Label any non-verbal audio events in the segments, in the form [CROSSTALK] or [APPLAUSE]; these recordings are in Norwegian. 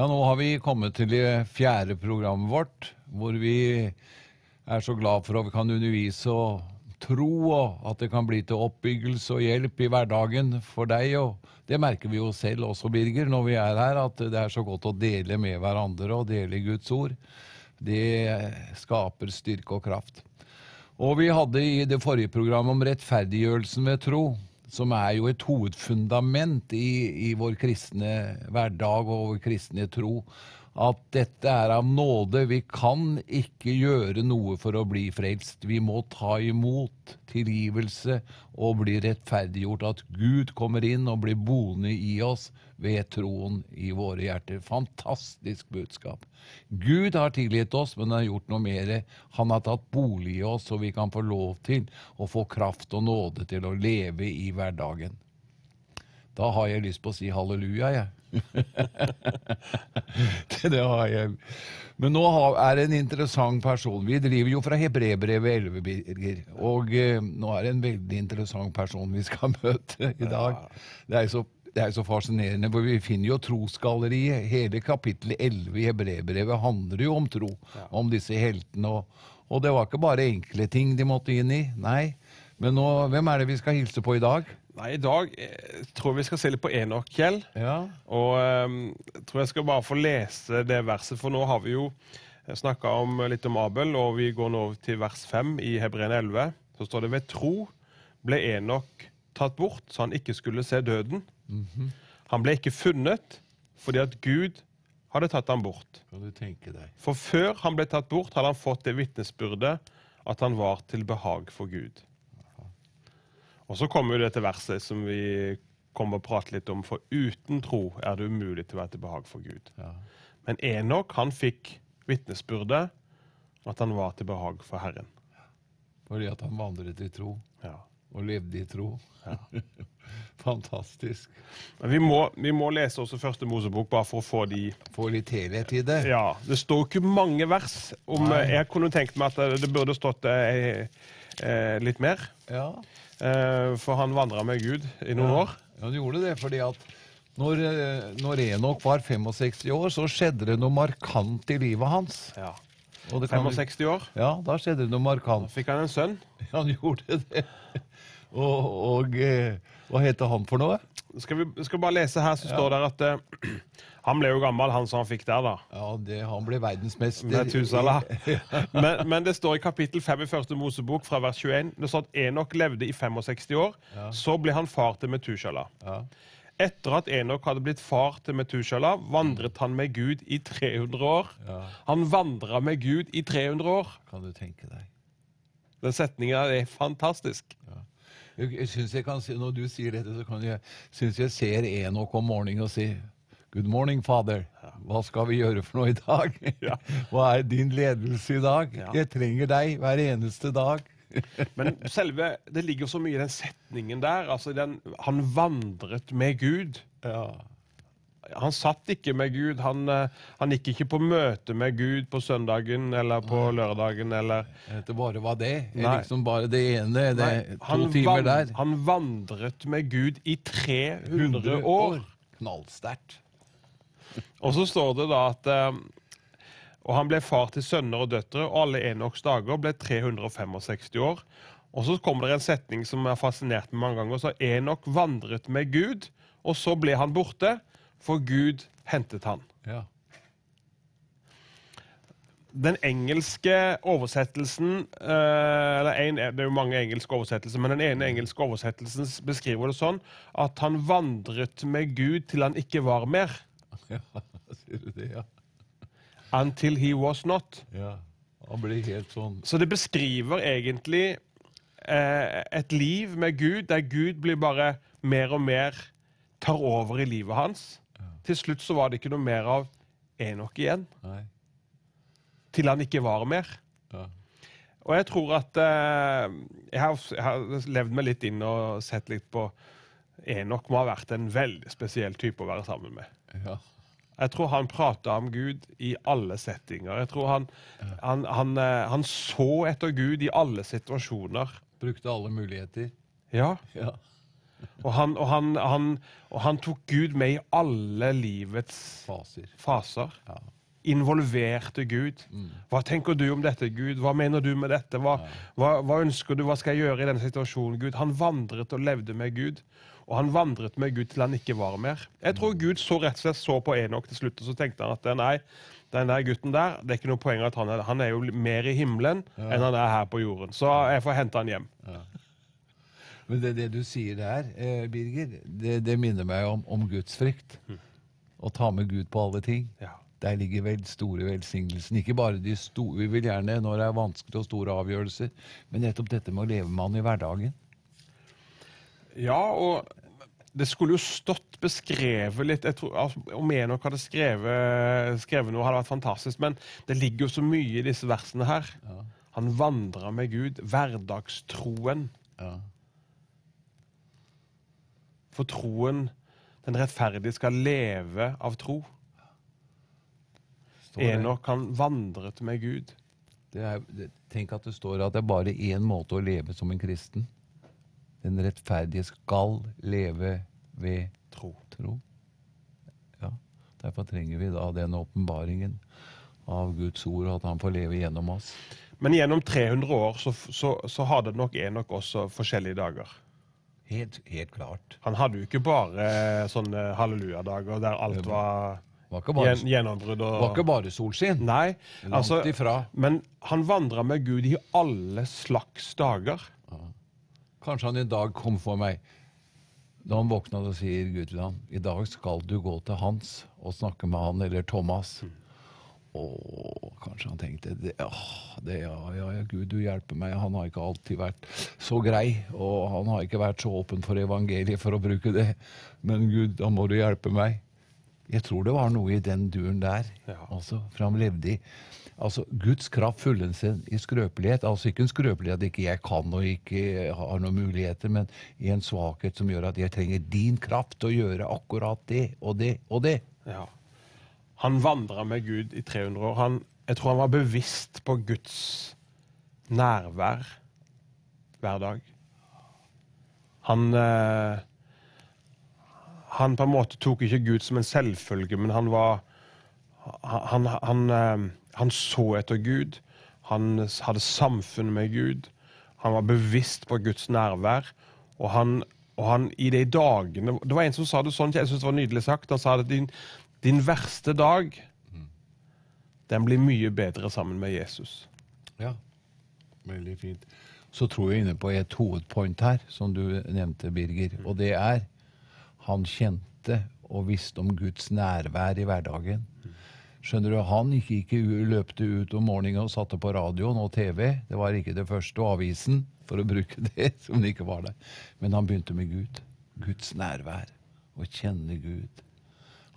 Ja, nå har vi kommet til det fjerde programmet vårt, hvor vi er så glad for at vi kan undervise og tro, og at det kan bli til oppbyggelse og hjelp i hverdagen for deg. og Det merker vi jo selv også, Birger, når vi er her, at det er så godt å dele med hverandre og dele Guds ord. Det skaper styrke og kraft. Og vi hadde i det forrige programmet om rettferdiggjørelsen ved tro, som er jo et hovedfundament i, i vår kristne hverdag og vår kristne tro at dette er av nåde. Vi kan ikke gjøre noe for å bli frelst. Vi må ta imot tilgivelse og bli rettferdiggjort. At Gud kommer inn og blir boende i oss ved troen i våre hjerter. Fantastisk budskap. Gud har tilgitt oss, men han har gjort noe mer. Han har tatt bolig i oss, så vi kan få lov til å få kraft og nåde til å leve i hverdagen. Da har jeg lyst på å si halleluja, jeg. [LAUGHS] det har jeg. Men nå er det en interessant person. Vi driver jo fra Hebrebrevet 11, Birger. Og eh, nå er det en veldig interessant person vi skal [LAUGHS] møte i dag. Det er så det er så fascinerende, for vi finner jo trosgalleriet. Hele kapittel 11 i Hebrebrevet handler jo om tro, ja. om disse heltene. Og, og, det var ikke bare enkle ting de måtte inn i. Nei. Men nå, hvem er det vi skal hilse på i dag? Nei, I dag jeg tror vi skal se litt på Enok, Kjell. Ja. Og jeg tror jeg skal bare få lese det verset, for nå har vi jo eh, snakka litt om Abel, og vi går nå til vers 5 i Hebreen 11. Så står det ved tro ble Enok tatt bort, så han ikke skulle se døden. Mm -hmm. Han ble ikke funnet fordi at Gud hadde tatt ham bort. For før han ble tatt bort, hadde han fått det vitnesbyrdet at han var til behag for Gud. Og så kommer jo dette verset som vi kommer å prate litt om. For uten tro er det umulig til å være til behag for Gud. Ja. Men Enok han fikk vitnesbyrdet at han var til behag for Herren. Fordi at han vandret i tro ja. og levde i tro. Ja. [LAUGHS] Fantastisk. Men vi må, vi må, lese også første Mosebok bare for å få de Få litt helhet i det. Ja. Det står ikke mange vers. om, Jeg kunne tenkt meg at det burde stått eh, eh, litt mer. Ja. Eh, for han vandra med Gud i noen ja. år. Ja, han gjorde det fordi at når, eh, når Enok var 65 år, så skjedde det noe markant i livet hans. Ja. 65 år? Ja, da skjedde det noe markant. Da fikk han en sønn. [LAUGHS] Ja, han gjorde det. Og, og eh, hva heter han for noe? Skal vi skal bare lese her, så ja. står det at uh, [CLEARS THROAT] han ble jo gammel, han som han fikk der, da. Ja, det, Han ble verdensmester. Med Tusala. [LAUGHS] men, men, det står i kapittel 5 i første Mosebok fra vers 21 det står at Enok levde i 65 år. Ja. Så ble han far til Metushala. Ja. Etter at Enok hadde blitt far til Metushala, vandret han med Gud i 300 år. Ja. Han vandra med Gud i 300 år. Kan du tenke deg. Den setninga er fantastisk. Ja. Jeg, synes jeg kan si, Når du sier dette, så kan jeg, synes jeg ser Enok om morgenen og sier Good morning, Father. Hva skal vi gjøre for noe i dag? [LAUGHS] Hva er din ledelse i dag? Jeg trenger deg hver eneste dag. [LAUGHS] Men selve, det ligger så mye i den setningen der. altså den, Han vandret med Gud. Ja. Han satt ikke med Gud. Han, eh, han, gikk ikke på møte med Gud på søndagen eller på lørdagen. eller... Det bare var det? Nei. Liksom bare det ene? Det, Nei, to timer der? Han vandret med Gud i 300 år. år. Knallsterkt. [LAUGHS] Og så står det da at eh, Og han ble far til sønner og døtre, og alle Enoks dager ble 365 år. Og så kommer det en setning som har fascinert meg mange ganger. Så Enok vandret med Gud, og så ble han borte, for Gud hentet han. Ja. Den engelske oversettelsen eh, eller en, Det er jo mange engelske oversettelser, men den ene engelske oversettelsen beskriver det sånn at han vandret med Gud til han ikke var mer. [LAUGHS] Ja, sier du det, ja. Until he was not. Ja, han blir helt sånn Så det beskriver egentlig eh, et liv med Gud, der Gud blir bare mer og mer tar over i livet hans. Ja. Til slutt så var det ikke noe mer av Enok igjen. Nei. Til han ikke var mer. Ja. Og jeg tror at eh, jeg, har, jeg, har, levd meg litt inn og sett litt på Enok må ha vært en veldig spesiell type å være sammen med. Ja. Jeg tror han prata om Gud i alle settinger. Jeg tror han, han, han, eh, han, så etter Gud i alle situasjoner. Brukte alle muligheter. Ja. ja. Og han, og, han, han, og han tok Gud med i alle livets Faser. faser. Ja. Involverte Gud. Hva tenker du om dette, Gud? Hva mener du med dette? Hva, hva, hva ønsker du? Hva skal jeg gjøre i denne situasjonen, Gud? Han vandret og levde med Gud. Og han vandret med Gud til han ikke var mer. Jeg tror Gud så rett og slett så på Enok til slutt, og så tenkte han at nei, den der gutten der, det er ikke noe poeng at han er Han er jo mer i himmelen enn han er her på jorden. Så jeg får hente han hjem. Men det, det du sier der, eh, Birger, det, det minner meg om, om gudsfrykt. Å ta med Gud på alle ting. Ja. Der ligger vel store velsignelsen. Ikke bare de store, vi vil gjerne når det er vanskelige og store avgjørelser, men nettopp dette med å leve med han i hverdagen. Ja, og det skulle jo stått beskrevet litt jeg tror, altså, Om Enok hadde skrevet, skrevet noe, hadde vært fantastisk. Men det ligger jo så mye i disse versene her. Han vandra med Gud. Hverdagstroen. Ja. For troen, den rettferdige, skal leve av tro. Det- Enok, han vandret med Gud. Det er, det, tenk at det står at det er bare én måte å leve som en kristen. Den rettferdige skal leve ved Tro. tro. Ja, Derfor trenger vi da den åpenbaringen av Guds ord, og at han får leve gjennom oss. Men gjennom 300 år så, så, så hadde nok Enok også forskjellige dager. Helt, helt klart. Han hadde jo ikke bare sånne hallelujadager der alt var var ikke bare, gjennombrudd det var ikke bare solskinn. Nei, Langt altså ifra. Men han vandra med Gud i alle slags dager. Kanskje han en dag kom for meg da han våkna og sier Gud til ham i dag skal du gå til Hans og snakke med han eller Thomas. Og kanskje han tenkte det, åh, det, ja, ja, ja, Gud, du hjelper meg. Han har ikke alltid vært så grei, og han har ikke vært så åpen for evangeliet, for å bruke det. Men Gud, da må du hjelpe meg. Jeg tror det var noe i den duren der, Ja. altså, for han levde i Altså, Guds kraft fullendes i skrøpelighet. Altså ikke en skrøpelighet at ikke jeg kan og ikke har noen muligheter, men i en svakhet som gjør at jeg trenger din kraft til å gjøre akkurat det og det og det. Ja. Han vandra med Gud i 300 år. Han, jeg tror han var bevisst på Guds nærvær hver dag. Han eh, Han på en måte tok ikke Gud som en selvfølge, men han var Han, han, eh, han så etter Gud. Han hadde samfunn med Gud. Han var bevisst på Guds nærvær. Og han, og han i de dagene Det var en som sa det sånn, jeg synes det var nydelig sagt. Han sa at din, din verste dag, den blir mye bedre sammen med Jesus. Ja, veldig fint. Så tror jeg inne på et hovedpoint her, som du nevnte, Birger. Og det er han kjente og visste om Guds nærvær i hverdagen. Skjønner du, Han gikk ikke løpte ut om morgenen og satte på radioen og TV. Det var ikke det første, og avisen, for å bruke [LAUGHS] det, som det ikke var der. Men han begynte med Gud. Guds nærvær. Å kjenne Gud.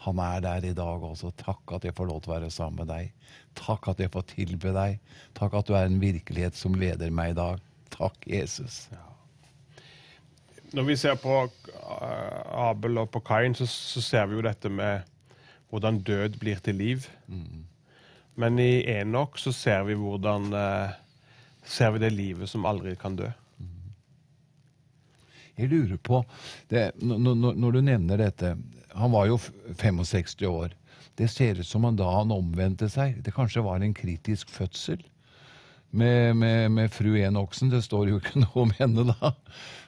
Han er der i dag også. Takk at jeg får lov til å være sammen med deg. Takk at jeg får tilbe deg. Takk at du er en virkelighet som leder meg i dag. Takk, Jesus. Når vi ser på eh, Abel og på Kain, så, så ser vi jo dette med hvordan død blir til liv. Men i Enok så ser vi hvordan eh, ser vi det livet som aldri kan dø. Jeg lurer på det, når, når- du nevner dette Han var jo 65 år. Det ser ut som om da han omvendte seg. Det kanskje var en kritisk fødsel med, med, med fru Enoksen. Det står jo ikke [LAUGHS] noe om henne da.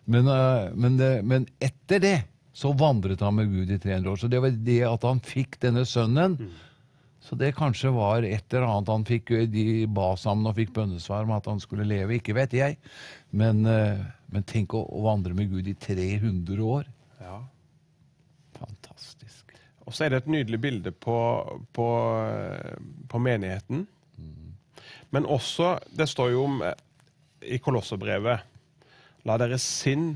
Men, eh, men, det, men etter det så vandret han med Gud i 300 år. Så det var det at han fikk denne sønnen. Så det kanskje var et eller annet han fikk De ba sammen og fikk bønnesvar om at han skulle leve. Ikke vet jeg. Men, eh, men tenk å, å vandre med Gud i 300 år. Ja. Fantastisk. Og så er det et nydelig bilde på, på, eh, på menigheten. Men også, det står jo om eh, i Kolosserbrevet La deres sinn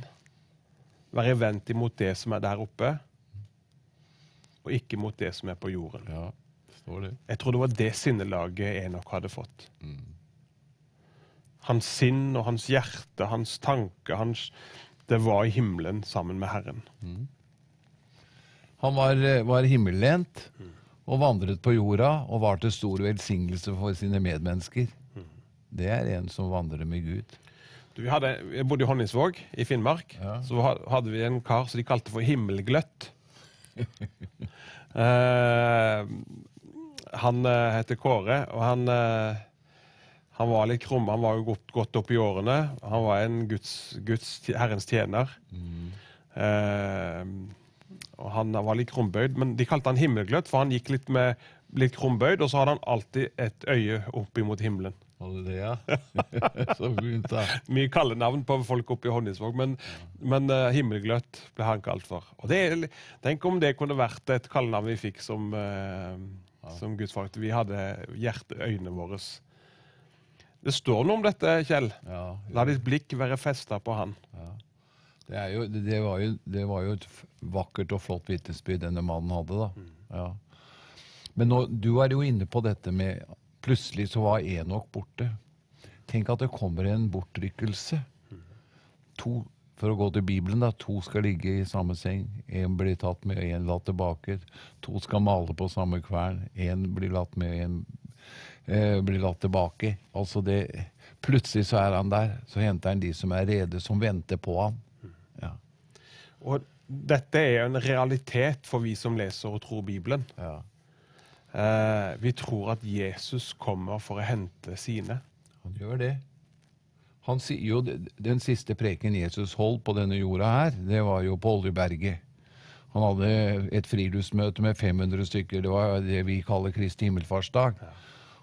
være vendt imot det som er der oppe, og ikke mot det som er på jorden. Ja. Jeg tror det var det sinnelaget Enok hadde fått. Hans sinn og hans hjerte, hans tanke, hans, det var i himmelen sammen med Herren. Han var, eh, var himmellent og vandret på jorda og var til stor velsignelse for sine medmennesker. Det er en som vandrer med Gud. Du, vi hadde, jeg bodde i Honningsvåg i Finnmark. Ja. Så hadde vi en kar som de kalte for Himmelgløtt. [LAUGHS] Eh, han eh, heter Kåre, og han eh, han var litt krum. Han var jo godt, godt opp i årene. Han var en Guds, Guds Herrens tjener. Eh, og han var litt krumbøyd, men de kalte han himmelgløtt, for han gikk litt med litt krumbøyd, og så hadde han alltid et øye opp imot himmelen. Var det, ja? [LAUGHS] så fint, da. Mye kallenavn på folk oppe i Honningsvåg, men, men uh, himmelgløtt ble han kalt for. Og det, Tenk om det kunne vært et kallenavn vi fikk som, uh, som Guds folk. Vi hadde hjerteøynene våre. Det står noe om dette, Kjell. Ja, La ditt blikk være festa på han. Det, er jo, det, det, var jo, det var jo et vakkert og flott vitnesbyrd denne mannen hadde, da. Ja. Men nå, du er jo inne på dette med Plutselig så var Enok borte. Tenk at det kommer en bortrykkelse. To, for å gå til Bibelen, da. To skal ligge i samme seng. Én blir tatt med, én latt tilbake. To skal male på samme kvern. Én blir latt med, én eh, blir latt tilbake. Altså det Plutselig så er han der. Så henter han de som er rede, som venter på han. Ja. Og dette er jo en realitet for vi som leser og tror Bibelen. ja. Eh, vi tror at Jesus kommer for å hente sine. Han gjør det. Han sier jo, Den siste preken Jesus holdt på denne jorda her, det var jo på Oljeberget. Han hadde et friluftsmøte med 500 stykker. Det var det vi kaller Kristi himmelfartsdag.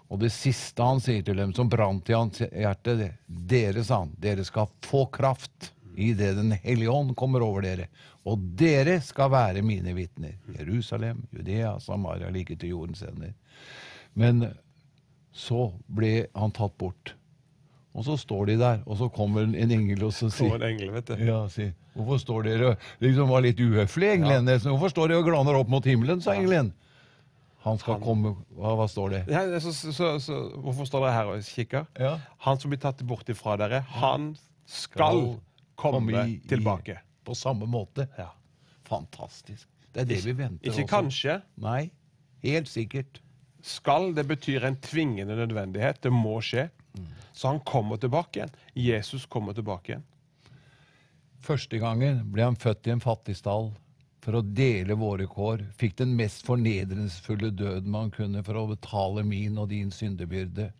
Og det siste han sier til dem, som brant i hans hjerte, det, dere, sa han, dere skal få kraft i det Den hellige ånd kommer over dere. Og dere skal være mine vitner. Jerusalem, Judea, Samaria, like til jordens ender. Men så ble han tatt bort. Og så står de der, og så kommer en engel og så sier en engel, vet du. ja, sier Hvorfor står dere liksom var litt uhøflig, engelen? Ja. Hvorfor står dere og glaner opp mot himmelen, sa engelen. Han skal komme Hva, hva står det? Ja, så, så, så, så, hvorfor står dere her og kikker? Ja. Han som blir tatt bort ifra dere, han skal komme komme i- tilbake. På samme måte. Ja. Fantastisk. Det er det vi venter Ikke også. kanskje. Nei, helt sikkert. Skal, det betyr en tvingende nødvendighet. Det må skje. Så han kommer tilbake igjen. Jesus kommer tilbake igjen. Første gangen ble han født i en fattig stall for å dele våre kår. Fikk den mest fornedrelsesfulle døden man kunne for å betale min og din syndebyrde.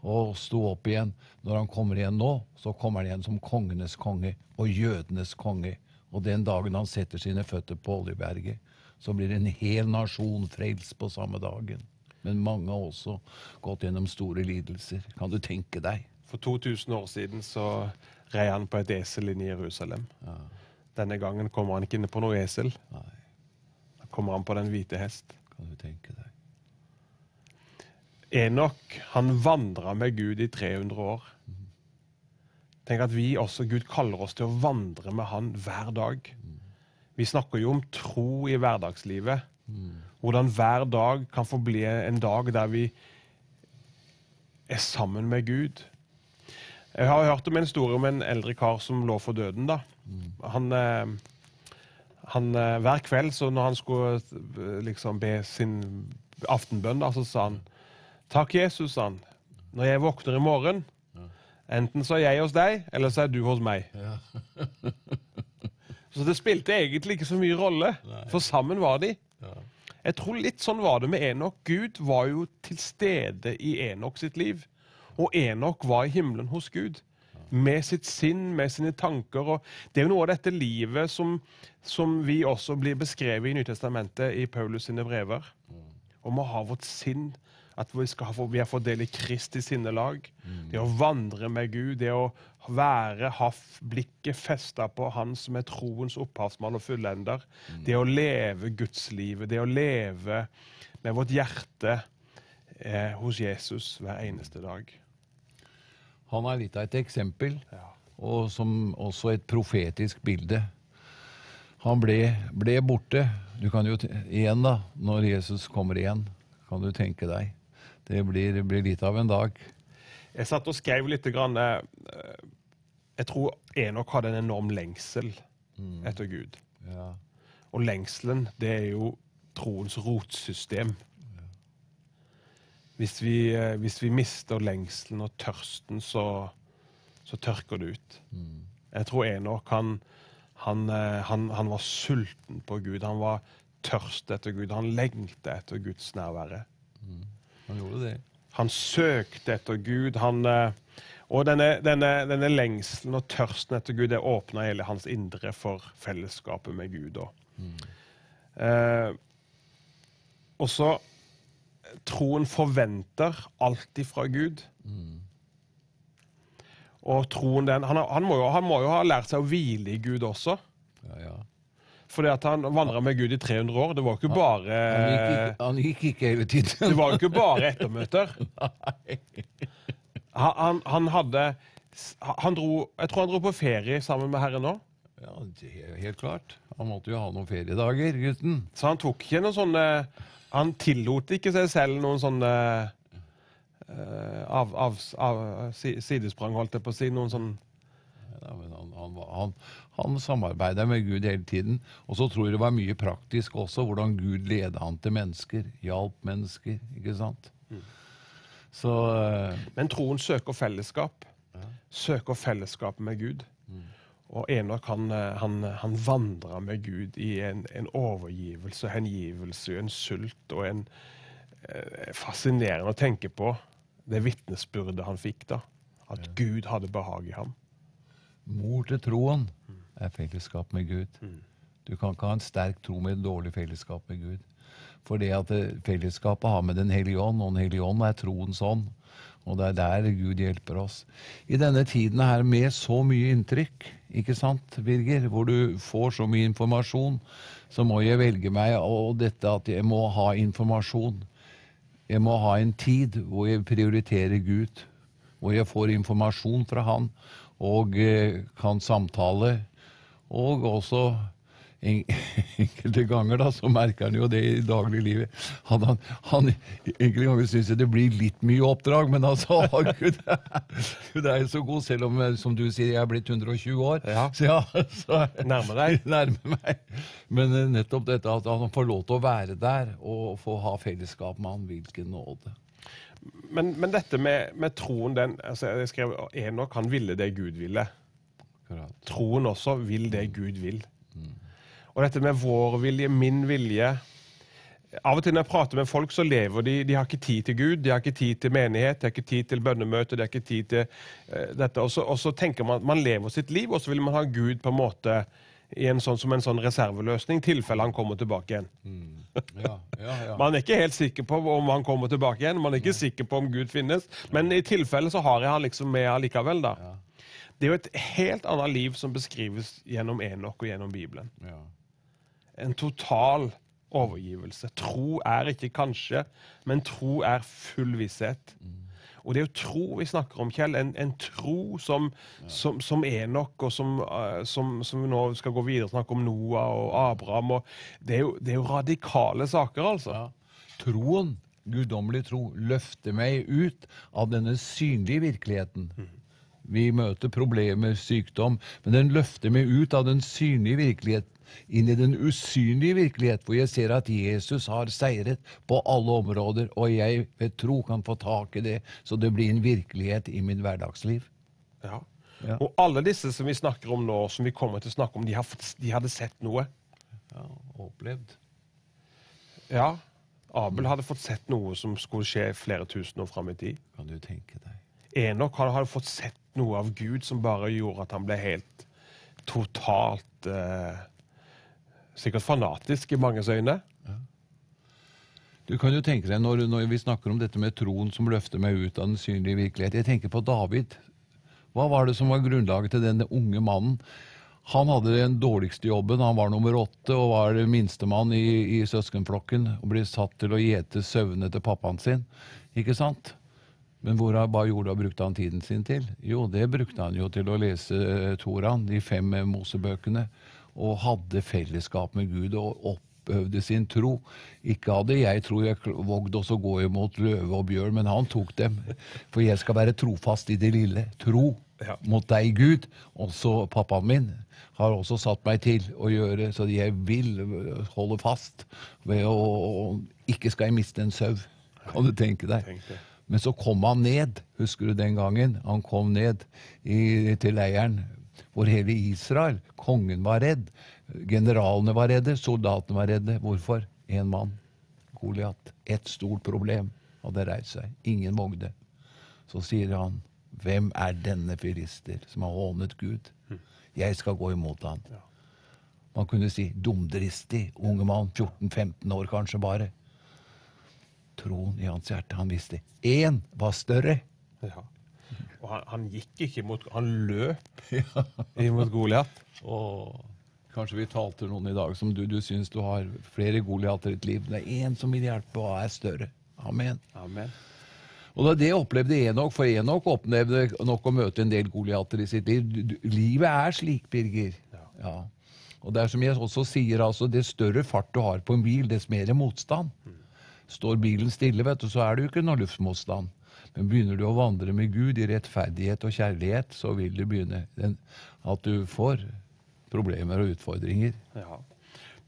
Og sto opp igjen. Når han kommer igjen nå, så kommer han igjen som kongenes konge og jødenes konge. Og den dagen han setter sine føtter på Oljeberget, så blir en hel nasjon frelst på samme dagen. Men mange har også gått gjennom store lidelser. Kan du tenke deg? For 2000 år siden så rei han på et esel inn i Jerusalem. Denne gangen kommer han ikke inn på noe esel. Nei, Da kommer han på den hvite hest. kan du tenke deg. Enok han vandra med Gud i 300 år. Tenk at vi også, Gud kaller oss til å vandre med Han hver dag. Vi snakker jo om tro i hverdagslivet. Hvordan hver dag kan få bli en dag der vi er sammen med Gud. Jeg har hørt om en historie om en eldre kar som lå for døden. da. Han, eh, han, eh, hver kveld så når han skulle eh, liksom be sin aftenbønn, da, så sa han Takk, Jesus, sa han. Når jeg våkner i morgen, enten så er jeg hos deg, eller så er du hos meg. [LAUGHS] så det spilte egentlig ikke så mye rolle, for sammen var de. Jeg tror litt sånn var det med Enok. Gud var jo til stede i Enok sitt liv. Og Enok var i himmelen hos Gud. Med sitt sinn, med sine tanker. og Det er jo noe av dette livet som, som vi også blir beskrevet i Nytestamentet i Paulus sine brever. Om å ha vårt sinn, at vi, skal få- vi har fått del i Kristi sinnelag. Det å vandre med Gud, det å være, ha blikket festa på Han som er troens opphavsmann og fullender. Det å leve gudslivet, det å leve med vårt hjerte eh, hos Jesus hver eneste dag. Han er litt av et eksempel, Ja. og som også et profetisk bilde. Han ble, ble borte. Du kan jo igjen, da, når Jesus kommer igjen, kan du tenke deg. Det blir, blir litt av en dag. Jeg satt og skrev litt. Grann, eh, jeg tror Enok hadde en enorm lengsel etter Gud. Ja. Og lengselen, det er jo troens rotsystem. Hvis vi, eh, hvis vi mister lengselen og tørsten, så, så tørker det ut. Jeg tror Enok han, han, eh, han, han var sulten på Gud. Han var tørst etter Gud. Han lengta etter Guds nærvære. Han gjorde det. Han søkte etter Gud. Han, eh, og denne, denne, denne lengselen og tørsten etter Gud det åpna hele hans indre for fellesskapet med Gud. Og, eh, og så Troen forventer alltid fra Gud. Og troen den, han, han, må jo, han må jo ha lært seg å hvile i Gud også. Ja, ja. Fordi at han vandra med Gud i 300 år. Det var jo ikke bare Han gikk, ikke, hele tiden. Det var jo ikke bare ettermøter. [LAUGHS] Han, han, han hadde han dro, Jeg tror han dro på ferie sammen med Herren òg. Ja, det helt klart. Han måtte jo ha noen feriedager, gutten. Så han tok ikke noen sånne Han tillot ikke seg selv noen sånne eh, av, av, av, sidesprang, holdt jeg på å si. Noen sånn Ja, men han, han, han, han samarbeida med Gud hele tiden. Og så tror jeg det var mye praktisk også, hvordan Gud leda han til mennesker. Hjalp mennesker, ikke sant? Så eh, Men troen søker fellesskap. Søker fellesskap med Gud. Og Enok han, eh, han, han vandra med Gud i en, en overgivelse, hengivelse, en sult og en eh, Fascinerende å tenke på det vitnesbyrdet han fikk da. At Gud hadde behag i ham. mor til troen er fellesskap med Gud. Du kan ikke ha en sterk tro med et dårlig fellesskap med Gud. For det at eh, fellesskapet har med Den hellige ånd, og Den hellige ånd er troens ånd. Og det er der Gud hjelper oss. I denne tiden her med så mye inntrykk, ikke sant, Birger, hvor du får så mye informasjon, så må jeg velge meg og dette at jeg må ha informasjon. Jeg må ha en tid hvor jeg prioriterer Gud, hvor jeg får informasjon fra Han og eh, kan samtale. Og også en, [LAUGHS] enkelte ganger da, så merker han jo det i dagliglivet. Han, han, han, enkelte ganger syns jeg det blir litt mye oppdrag, men altså [LAUGHS] Gud, Gud er jo så god, selv om eh, som du sier, jeg er blitt 120 år. Ja. Så ja, så Nærmer deg. [LAUGHS] nærmer meg. Men eh, nettopp dette at han får lov til å være der og få ha fellesskap med han, hvilken nåde. Men, men dette med, med troen, den altså Jeg skrev Enok, han ville det Gud ville. Akkurat. Troen også vil det Gud vil. Og dette med vår vilje, min vilje Av og til når jeg prater med folk, så lever de De har ikke tid til Gud, de har ikke tid til menighet, de har ikke tid til bønnemøte, de har ikke tid til uh, dette. Og så, og så tenker man at man lever sitt liv, og så vil man ha Gud på en måte i en sånn, som en sånn reserveløsning, tilfelle han kommer tilbake igjen. Ja, ja, ja. Man er ikke helt sikker på om han kommer tilbake igjen, man er ikke sikker på om Gud finnes, men i tilfelle så har jeg han liksom med allikevel, da. Det er jo et helt annet liv som beskrives gjennom Enok og gjennom Bibelen. ja. En total overgivelse. Tro er ikke kanskje, men tro er full visshet. Og det er jo tro vi snakker om, Kjell. En, en tro som, som, som Enok, og som, uh, som, som vi nå skal gå videre og snakke om Noah og Abraham. Og det, er jo, det er jo radikale saker, altså. Ja. Troen, guddommelig tro, løfter meg ut av denne synlige virkeligheten. Vi møter problemer, sykdom, men den løfter meg ut av den synlige virkelighet inn i den usynlige virkelighet, hvor jeg ser at Jesus har seiret på alle områder, og jeg ved tro kan få tak i det, så det blir en virkelighet i min hverdagsliv. Ja. Ja. Og alle disse som vi snakker om nå, som vi kommer til å snakke om, de, har, de hadde sett noe. Ja, opplevd. Ja. Abel hadde fått sett noe som skulle skje flere tusen år fram i tid. Kan du tenke deg. Enok hadde fått sett noe av Gud som bare gjorde at han ble helt totalt eh, Sikkert fanatisk i manges øyne. Du kan jo tenke deg, når, når vi snakker om dette med troen som løfter meg ut av den synlige virkelighet Jeg tenker på David. Hva var det som var grunnlaget til denne unge mannen? Han hadde den dårligste jobben. Han var nummer åtte og var minstemann i, i søskenflokken. Og ble satt til å gjete sauene til pappaen sin. Ikke sant? Men hvor, hva gjorde og brukte han tiden sin til? Jo, det brukte han jo til å lese Toran, Toraen, de fem eh, Mosebøkene, og hadde fellesskap med Gud og oppøvde sin tro. Ikke hadde jeg, tror jeg, vågd også gå imot løve og bjørn, men han tok dem. For jeg skal være trofast i det lille. Tro Ja. mot deg, Gud. Også pappaen min har også satt meg til å gjøre, så jeg vil øh, holde fast ved å, å Ikke skal jeg miste en sau, kan du tenke deg. Tenk det. Men så kom han ned, husker du den gangen? Han kom ned i, til leiren hvor hele Israel, kongen var redd. Generalene var redde, soldatene var redde. Hvorfor? Én mann, Goliat. Ett stort problem hadde reist seg. Ingen vågde. Så sier han, 'Hvem er denne filister som har hånet Gud?' 'Jeg skal gå imot han.' Man kunne si dumdristig, unge mann, 14-15 år kanskje bare. Troen i hans hjerte, han visste. Én var større. Ja. Og han, han gikk ikke imot Han løp [LAUGHS] imot Goliat. Og kanskje vi talte noen i dag som du, du syns du har flere Goliater i ditt liv. Det er én som vil hjelpe og er større. Amen. Amen. Og det, det opplevde Enok, for Enok opplevde nok å møte en del Goliater i sitt liv. Du, du, livet er slik, Birger. Ja. Og det er som jeg også sier, altså, det større fart du har på en bil, dess mer motstand. Står bilen stille, vet du, så er det jo ikke noe luftmotstand. Men begynner du å vandre med Gud i rettferdighet og kjærlighet, så vil det begynne den, at du får problemer og utfordringer. Ja.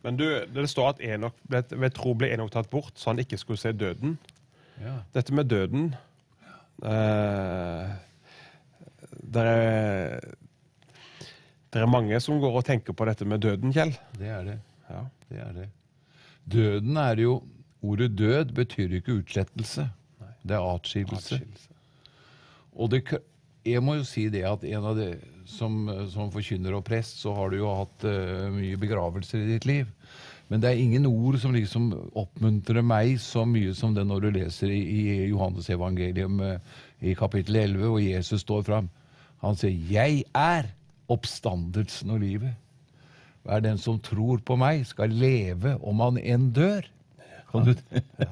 Men du, det står at Enoch, ved tro ble Enok tatt bort, så han ikke skulle se døden. Ja. Dette med døden eh, det, er, det er mange som går og tenker på dette med døden, Kjell. Det er det. Ja. Det er det. Døden er jo Ordet død betyr ikke utslettelse. Det er atskillelse. Og det, jeg må jo si det at en av de som, som forkynner og prest, så har du jo hatt uh, mye begravelser i ditt liv. Men det er ingen ord som liksom oppmuntrer meg så mye som det når du leser i, i Johannes evangelium eh, i kapittel 11, hvor Jesus står fram. Han sier 'Jeg er oppstandelsen og livet'. Hver den som tror på meg, skal leve om han enn dør. Kan du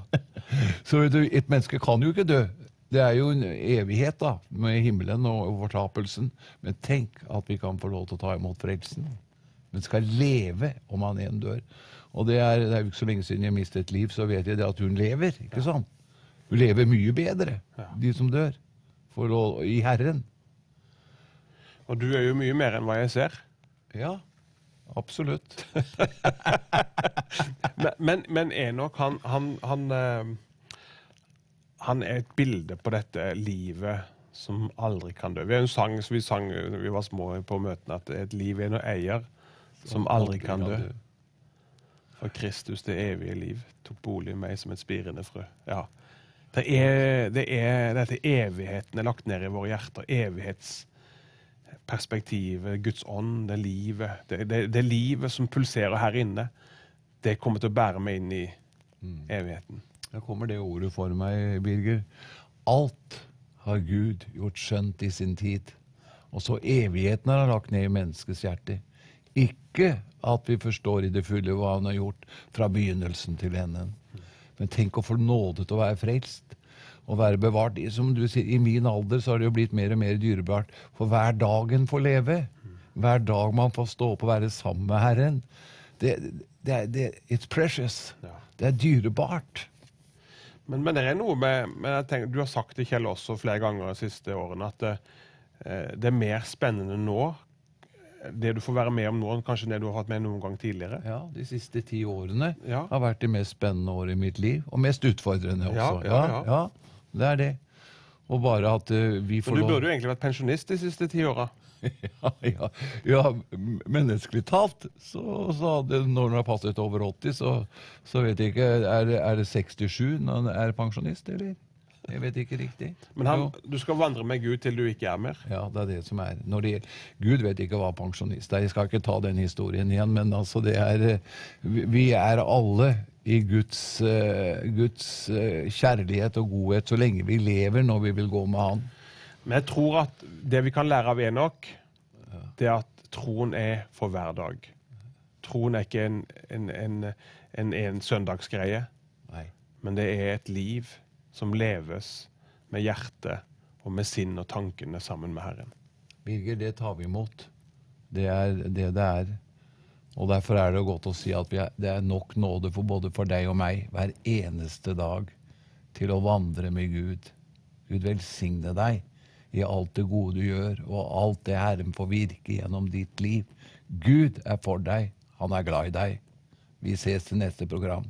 [LAUGHS] Så vet du, et menneske kan jo ikke dø. Det er jo en evighet da, med himmelen og fortapelsen. Men tenk at vi kan få lov til å ta imot frelsen. Men skal leve om han en dør. Og det er, det er jo ikke så lenge siden jeg mistet et liv, så vet jeg det at hun lever. ikke sant? Hun lever mye bedre, de som dør, å, i Herren. Og du er jo mye mer enn hva jeg ser. Ja, absolutt. [LAUGHS] Men, men, men Enok, han, han, han, eh, han er et bilde på dette livet som aldri kan dø. Vi har en sang som vi sang da vi var små på møtene, at et liv er noe eier som aldri kan dø. For Kristus, det evige liv, tok bolig i meg som et spirende frø. Ja. Det er, det er dette evigheten er lagt ned i våre hjerter. Evighetsperspektivet, Guds ånd, det livet. Det, det, det livet som pulserer her inne, det kommer til å bære meg inn i evigheten. Da kommer det ordet for meg, Birger. Alt har Gud gjort skjønt i sin tid. Og så evigheten har han lagt ned i menneskets hjerte. Ikke at vi forstår i det fulle hva han har gjort fra begynnelsen til enden. Men tenk å få nåde til å være frelst og være bevart. Som du sier, I min alder så har det jo blitt mer og mer dyrebart. For hver dag en får leve, hver dag man får stå opp og være sammen med Herren, det, det, det, it's precious. Ja. Det er dyrebart. Men, men det er noe med tenker, Du har sagt det, Kjell, også flere ganger de siste årene, at det, eh, det er mer spennende nå, det du får være med om nå, enn kanskje det du har hatt med noen gang tidligere. Ja, de siste ti årene Ja. har vært de mest spennende årene i mitt liv. Og mest utfordrende også. ja, ja. ja, det er det. Og bare at eh, vi får lov... du burde jo egentlig vært pensjonist de siste ti åra. [LAUGHS] ja, ja, ja, menneskelig talt, så, så det, når hun har passet over 80, så, så vet jeg ikke Er, det- er det 67 når han er pensjonist, eller? Jeg vet ikke riktig. Men han, du skal vandre med Gud til du ikke er mer. Ja, det er det som er. Når det, Gud vet ikke hva pensjonist er. Jeg skal ikke ta den historien igjen, men altså det er eh, Vi vi er alle i Guds, eh, Guds eh, kjærlighet og godhet så lenge vi lever, når vi vil gå med Han. Men jeg tror at det vi kan lære av Enok, det er at troen er for hver dag. Troen er ikke en, en, en, en, en søndagsgreie, Nei. men det er et liv som leves med hjertet og med sinn og tankene sammen med Herren. Birger, det tar vi imot. Det er det det er. Og derfor er det godt å si at vi er, det er nok nåde for både for deg og meg hver eneste dag til å vandre med Gud. Gud velsigne deg i alt det gode du gjør, og alt det Herren får virke gjennom ditt liv. Gud er for deg. Han er glad i deg. Vi ses til neste program.